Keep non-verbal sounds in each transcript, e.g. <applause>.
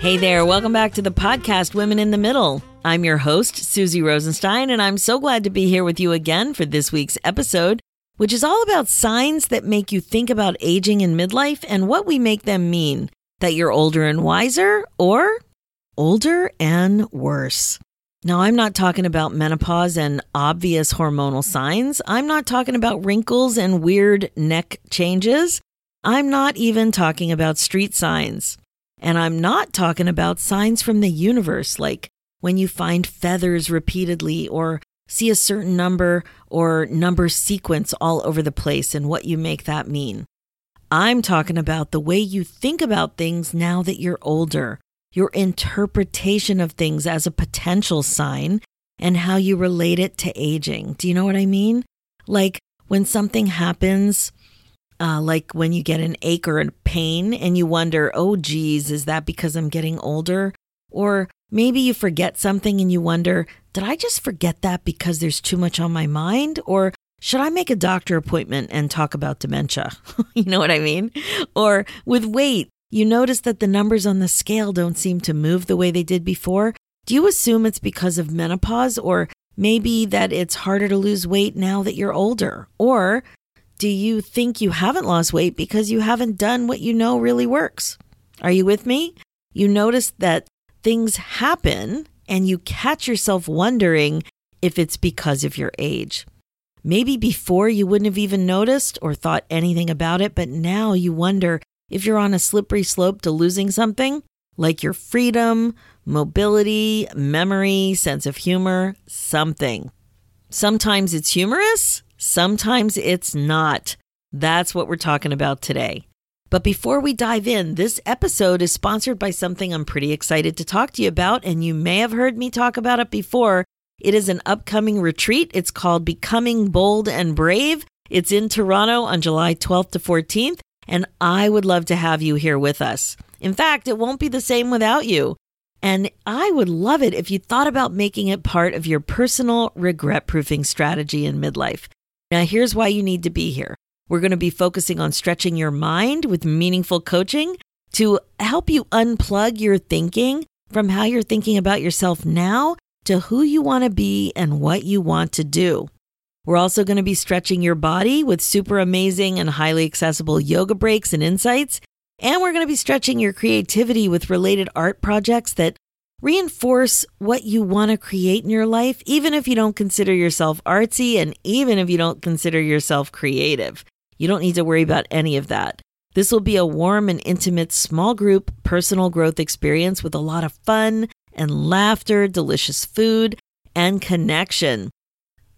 Hey there, welcome back to the podcast Women in the Middle. I'm your host, Suzy Rosenstein, and I'm so glad to be here with you again for this week's episode, which is all about signs that make you think about aging in midlife and what we make them mean that you're older and wiser or older and worse. Now, I'm not talking about menopause and obvious hormonal signs. I'm not talking about wrinkles and weird neck changes. I'm not even talking about street signs. And I'm not talking about signs from the universe, like when you find feathers repeatedly or see a certain number or number sequence all over the place and what you make that mean. I'm talking about the way you think about things now that you're older, your interpretation of things as a potential sign, and how you relate it to aging. Do you know what I mean? Like when something happens uh, like when you get an ache or a pain and you wonder, oh, geez, is that because I'm getting older? Or maybe you forget something and you wonder, did I just forget that because there's too much on my mind? Or should I make a doctor appointment and talk about dementia? <laughs> you know what I mean? Or with weight, you notice that the numbers on the scale don't seem to move the way they did before. Do you assume it's because of menopause or maybe that it's harder to lose weight now that you're older? Or do you think you haven't lost weight because you haven't done what you know really works? Are you with me? You notice that things happen and you catch yourself wondering if it's because of your age. Maybe before you wouldn't have even noticed or thought anything about it, but now you wonder if you're on a slippery slope to losing something like your freedom, mobility, memory, sense of humor, something. Sometimes it's humorous, Sometimes it's not. That's what we're talking about today. But before we dive in, this episode is sponsored by something I'm pretty excited to talk to you about, and you may have heard me talk about it before. It is an upcoming retreat. It's called Becoming Bold and Brave. It's in Toronto on July 12th to 14th, and I would love to have you here with us. In fact, it won't be the same without you. And I would love it if you thought about making it part of your personal regret proofing strategy in midlife. Now, here's why you need to be here. We're going to be focusing on stretching your mind with meaningful coaching to help you unplug your thinking from how you're thinking about yourself now to who you want to be and what you want to do. We're also going to be stretching your body with super amazing and highly accessible yoga breaks and insights. And we're going to be stretching your creativity with related art projects that Reinforce what you want to create in your life, even if you don't consider yourself artsy and even if you don't consider yourself creative. You don't need to worry about any of that. This will be a warm and intimate small group personal growth experience with a lot of fun and laughter, delicious food, and connection.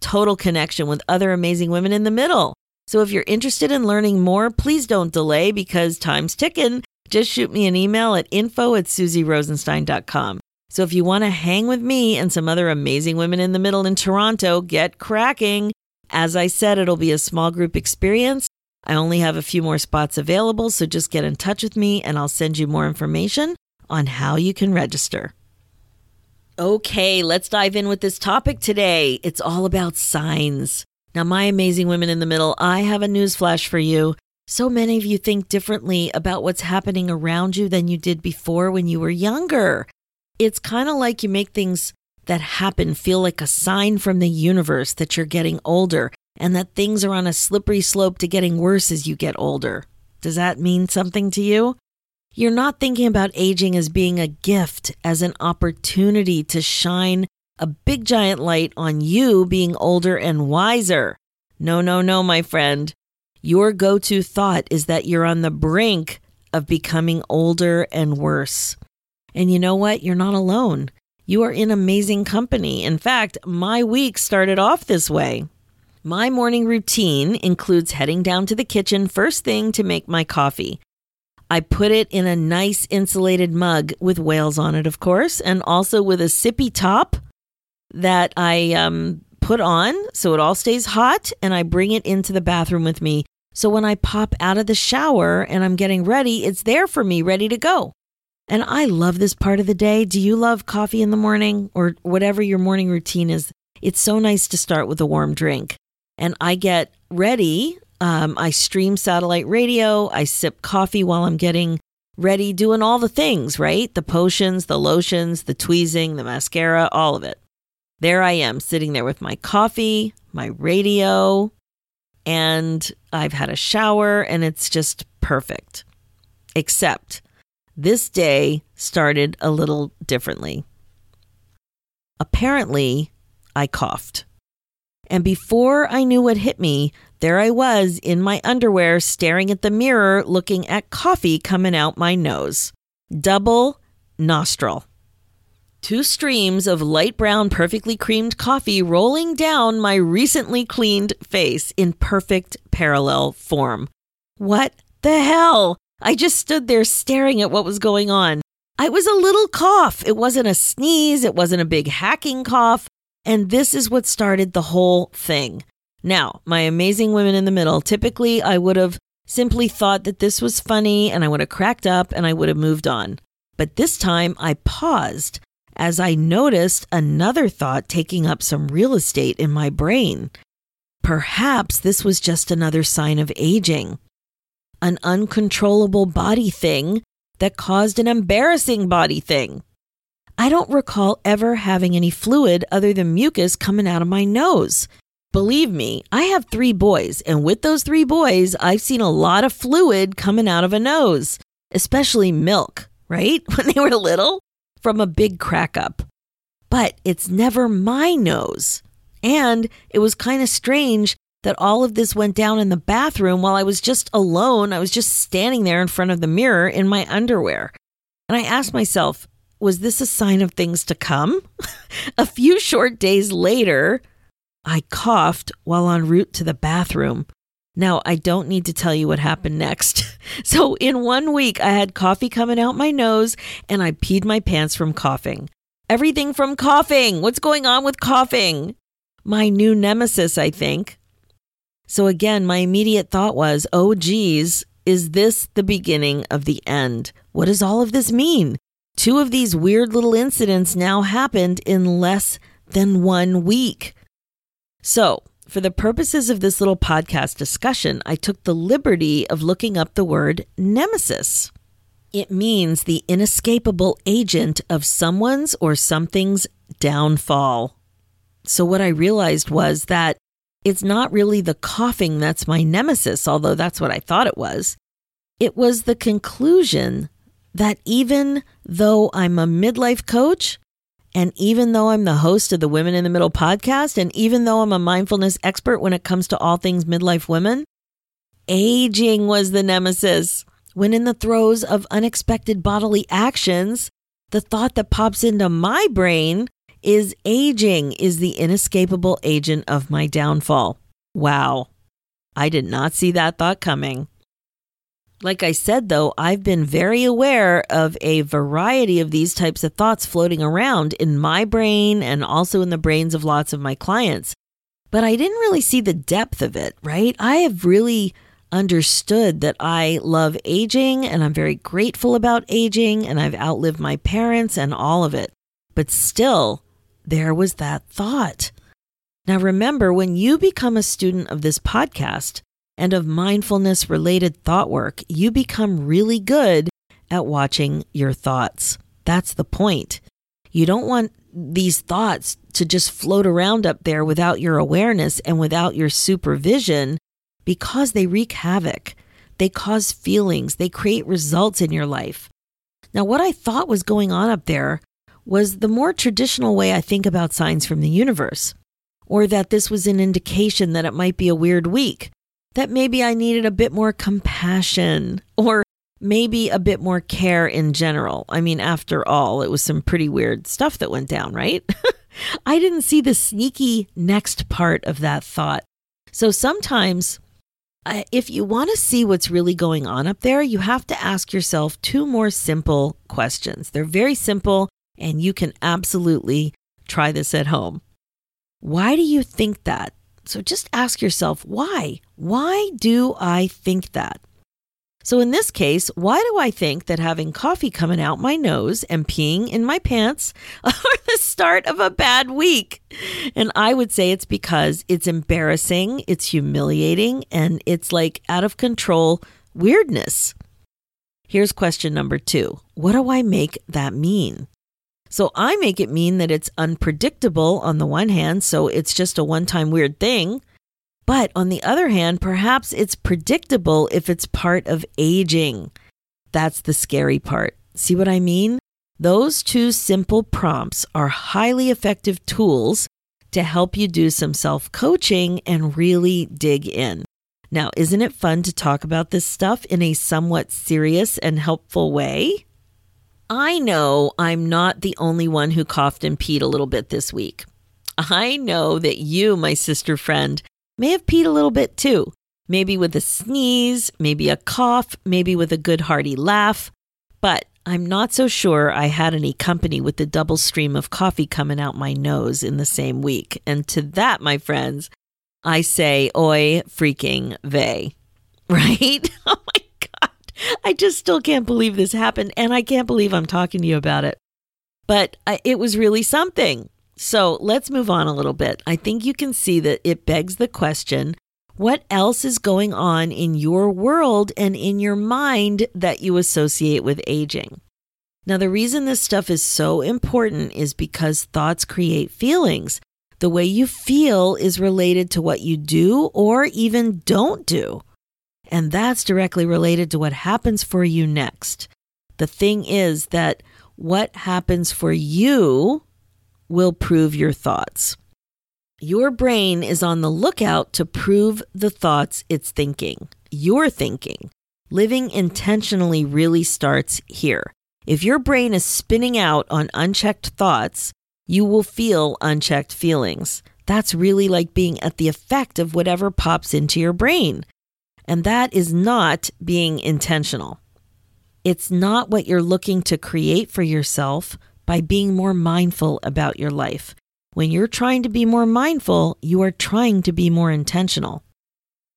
Total connection with other amazing women in the middle. So if you're interested in learning more, please don't delay because time's ticking. Just shoot me an email at info at suzyrosenstein.com. So if you want to hang with me and some other amazing women in the middle in Toronto, get cracking. As I said, it'll be a small group experience. I only have a few more spots available, so just get in touch with me and I'll send you more information on how you can register. Okay, let's dive in with this topic today. It's all about signs. Now, my amazing women in the middle, I have a newsflash for you. So many of you think differently about what's happening around you than you did before when you were younger it's kind of like you make things that happen feel like a sign from the universe that you're getting older and that things are on a slippery slope to getting worse as you get older. Does that mean something to you? You're not thinking about aging as being a gift, as an opportunity to shine a big giant light on you being older and wiser. No, no, no, my friend. Your go to thought is that you're on the brink of becoming older and worse. And you know what? You're not alone. You are in amazing company. In fact, my week started off this way. My morning routine includes heading down to the kitchen first thing to make my coffee. I put it in a nice insulated mug with whales on it, of course, and also with a sippy top that I um, put on so it all stays hot. And I bring it into the bathroom with me. So when I pop out of the shower and I'm getting ready, it's there for me, ready to go. And I love this part of the day. Do you love coffee in the morning or whatever your morning routine is? It's so nice to start with a warm drink. And I get ready um, I stream satellite radio. I sip coffee while I'm getting ready, doing all the things, right? The potions, the lotions, the tweezing, the mascara, all of it. There I am sitting there with my coffee, my radio, and I've had a shower, and it's just perfect. Except this day started a little differently. Apparently, I coughed. And before I knew what hit me, there I was in my underwear staring at the mirror looking at coffee coming out my nose. Double nostril. Two streams of light brown, perfectly creamed coffee rolling down my recently cleaned face in perfect parallel form. What the hell? I just stood there staring at what was going on. I was a little cough. It wasn't a sneeze, it wasn't a big hacking cough. And this is what started the whole thing. Now, my amazing women in the middle, typically I would have simply thought that this was funny and I would have cracked up and I would have moved on. But this time I paused as I noticed another thought taking up some real estate in my brain. Perhaps this was just another sign of aging, an uncontrollable body thing that caused an embarrassing body thing. I don't recall ever having any fluid other than mucus coming out of my nose. Believe me, I have three boys, and with those three boys, I've seen a lot of fluid coming out of a nose, especially milk, right? <laughs> When they were little from a big crack up. But it's never my nose. And it was kind of strange that all of this went down in the bathroom while I was just alone. I was just standing there in front of the mirror in my underwear. And I asked myself, was this a sign of things to come? <laughs> a few short days later, I coughed while en route to the bathroom. Now, I don't need to tell you what happened next. <laughs> so, in one week, I had coffee coming out my nose and I peed my pants from coughing. Everything from coughing. What's going on with coughing? My new nemesis, I think. So, again, my immediate thought was, oh, geez, is this the beginning of the end? What does all of this mean? Two of these weird little incidents now happened in less than one week. So, for the purposes of this little podcast discussion, I took the liberty of looking up the word nemesis. It means the inescapable agent of someone's or something's downfall. So, what I realized was that it's not really the coughing that's my nemesis, although that's what I thought it was. It was the conclusion that even though I'm a midlife coach, and even though I'm the host of the Women in the Middle podcast, and even though I'm a mindfulness expert when it comes to all things midlife women, aging was the nemesis. When in the throes of unexpected bodily actions, the thought that pops into my brain is aging is the inescapable agent of my downfall. Wow. I did not see that thought coming. Like I said, though, I've been very aware of a variety of these types of thoughts floating around in my brain and also in the brains of lots of my clients. But I didn't really see the depth of it, right? I have really understood that I love aging and I'm very grateful about aging and I've outlived my parents and all of it. But still, there was that thought. Now, remember, when you become a student of this podcast, and of mindfulness related thought work, you become really good at watching your thoughts. That's the point. You don't want these thoughts to just float around up there without your awareness and without your supervision because they wreak havoc. They cause feelings, they create results in your life. Now, what I thought was going on up there was the more traditional way I think about signs from the universe, or that this was an indication that it might be a weird week, that maybe I needed a bit more compassion or maybe a bit more care in general. I mean, after all, it was some pretty weird stuff that went down, right? <laughs> I didn't see the sneaky next part of that thought. So sometimes if you want to see what's really going on up there, you have to ask yourself two more simple questions. They're very simple, and you can absolutely try this at home. Why do you think that? So just ask yourself, why? Why do I think that? So, in this case, why do I think that having coffee coming out my nose and peeing in my pants <laughs> are the start of a bad week? And I would say it's because it's embarrassing, it's humiliating, and it's like out of control weirdness. Here's question number two What do I make that mean? So, I make it mean that it's unpredictable on the one hand, so it's just a one time weird thing. But on the other hand, perhaps it's predictable if it's part of aging. That's the scary part. See what I mean? Those two simple prompts are highly effective tools to help you do some self coaching and really dig in. Now, isn't it fun to talk about this stuff in a somewhat serious and helpful way? I know I'm not the only one who coughed and peed a little bit this week. I know that you, my sister friend, may have peed a little bit too. Maybe with a sneeze, maybe a cough, maybe with a good hearty laugh. But I'm not so sure I had any company with the double stream of coffee coming out my nose in the same week. And to that, my friends, I say, oi, freaking vey. <laughs> Right? <laughs> oh my. <laughs> I just still can't believe this happened. And I can't believe I'm talking to you about it. But it was really something. So let's move on a little bit. I think you can see that it begs the question what else is going on in your world and in your mind that you associate with aging? Now, the reason this stuff is so important is because thoughts create feelings. The way you feel is related to what you do or even don't do. And that's directly related to what happens for you next. The thing is that what happens for you will prove your thoughts. Your brain is on the lookout to prove the thoughts it's thinking. Your thinking. Living intentionally really starts here. If your brain is spinning out on unchecked thoughts, you will feel unchecked feelings. That's really like being at the effect of whatever pops into your brain. And that is not being intentional. It's not what you're looking to create for yourself by being more mindful about your life. When you're trying to be more mindful, you are trying to be more intentional.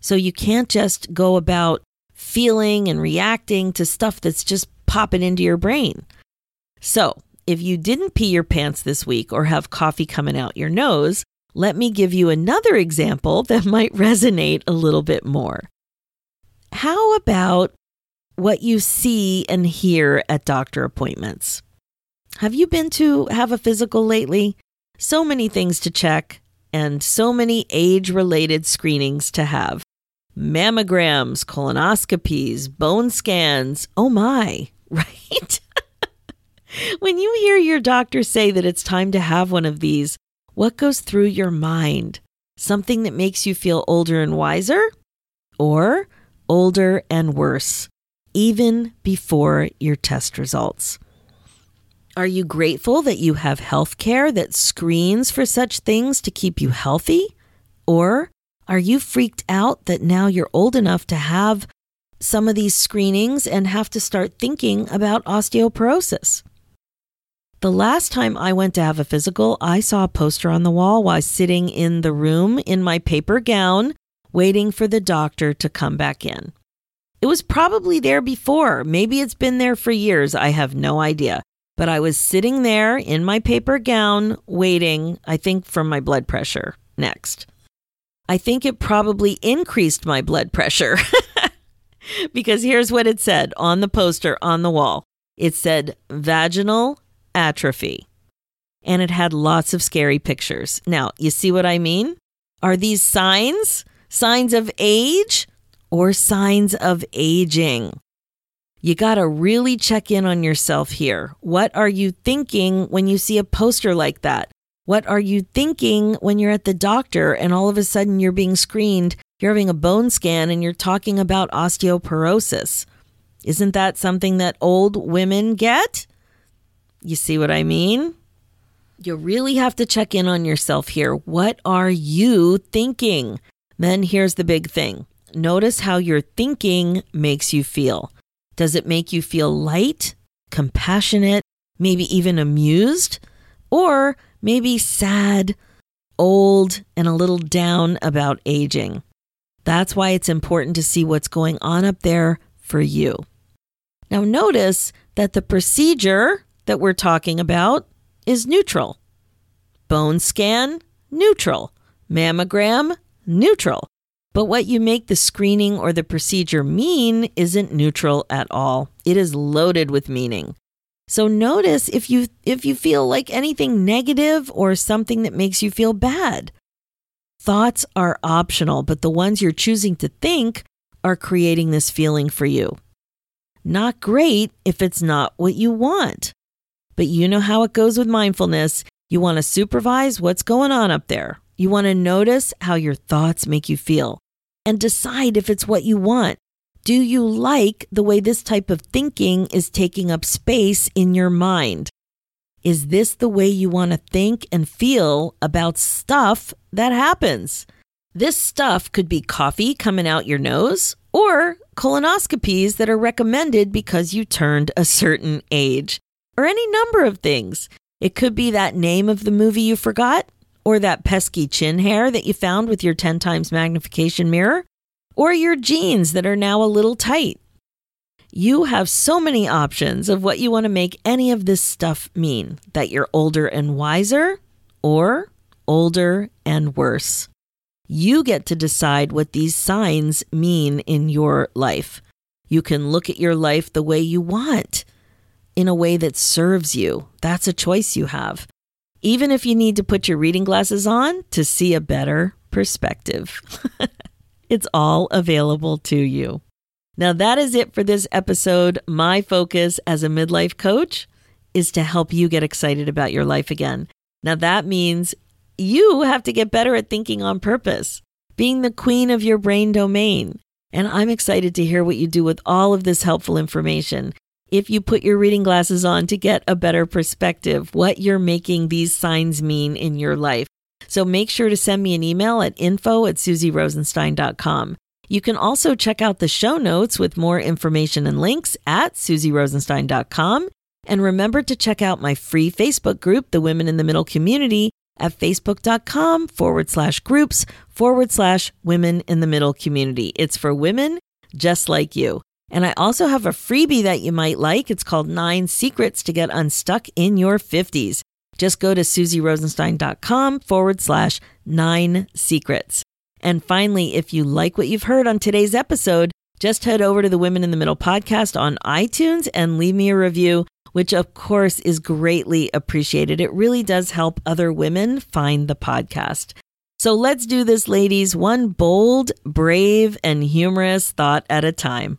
So you can't just go about feeling and reacting to stuff that's just popping into your brain. So, if you didn't pee your pants this week or have coffee coming out your nose, let me give you another example that <laughs> might resonate a little bit more. How about what you see and hear at doctor appointments? Have you been to have a physical lately? So many things to check and so many age related screenings to have mammograms, colonoscopies, bone scans. Oh my, <laughs> right? when you hear your doctor say that it's time to have one of these, what goes through your mind? Something that makes you feel older and wiser? Or older and worse, even before your test results? Are you grateful that you have health care that screens for such things to keep you healthy? Or are you freaked out that now you're old enough to have some of these screenings and have to start thinking about osteoporosis? The last time I went to have a physical, I saw a poster on the wall while sitting in the room in my paper gown, waiting for the doctor to come back in. It was probably there before. Maybe it's been there for years. I have no idea. But I was sitting there in my paper gown, waiting, I think, for my blood pressure next. I think it probably increased my blood pressure <laughs> because here's what it said on the poster on the wall it said vaginal atrophy. And it had lots of scary pictures. Now, you see what I mean? Are these signs? Signs of age or signs of aging? You got to really check in on yourself here. What are you thinking when you see a poster like that? What are you thinking when you're at the doctor and all of a sudden you're being screened, you're having a bone scan and you're talking about osteoporosis? Isn't that something that old women get? You see what I mean? You really have to check in on yourself here. What are you thinking? Then here's the big thing notice how your thinking makes you feel. Does it make you feel light, compassionate, maybe even amused, or maybe sad, old, and a little down about aging? That's why it's important to see what's going on up there for you. Now, notice that the procedure that we're talking about is neutral. Bone scan, neutral. Mammogram, neutral. But what you make the screening or the procedure mean isn't neutral at all. It is loaded with meaning. So notice if you if you feel like anything negative or something that makes you feel bad. Thoughts are optional, but the ones you're choosing to think are creating this feeling for you. Not great if it's not what you want. But you know how it goes with mindfulness. You want to supervise what's going on up there. You want to notice how your thoughts make you feel and decide if it's what you want. Do you like the way this type of thinking is taking up space in your mind? Is this the way you want to think and feel about stuff that happens? This stuff could be coffee coming out your nose or colonoscopies that are recommended because you turned a certain age or any number of things. It could be that name of the movie you forgot, or that pesky chin hair that you found with your 10 times magnification mirror, or your jeans that are now a little tight. You have so many options of what you want to make any of this stuff mean that you're older and wiser, or older and worse. You get to decide what these signs mean in your life. You can look at your life the way you want in a way that serves you. That's a choice you have. Even if you need to put your reading glasses on to see a better perspective, <laughs> it's all available to you. Now, that is it for this episode. My focus as a midlife coach is to help you get excited about your life again. Now, that means you have to get better at thinking on purpose, being the queen of your brain domain. And I'm excited to hear what you do with all of this helpful information if you put your reading glasses on to get a better perspective, what you're making these signs mean in your life. So make sure to send me an email at info at suzyrosenstein.com. You can also check out the show notes with more information and links at suzyrosenstein.com. And remember to check out my free Facebook group, the Women in the Middle Community, at facebook.com forward slash groups forward slash women in the middle community. It's for women just like you. And I also have a freebie that you might like. It's called Nine Secrets to Get Unstuck in Your 50s. Just go to suzyrosenstein.com forward slash nine secrets. And finally, if you like what you've heard on today's episode, just head over to the Women in the Middle podcast on iTunes and leave me a review, which of course is greatly appreciated. It really does help other women find the podcast. So let's do this, ladies, one bold, brave, and humorous thought at a time.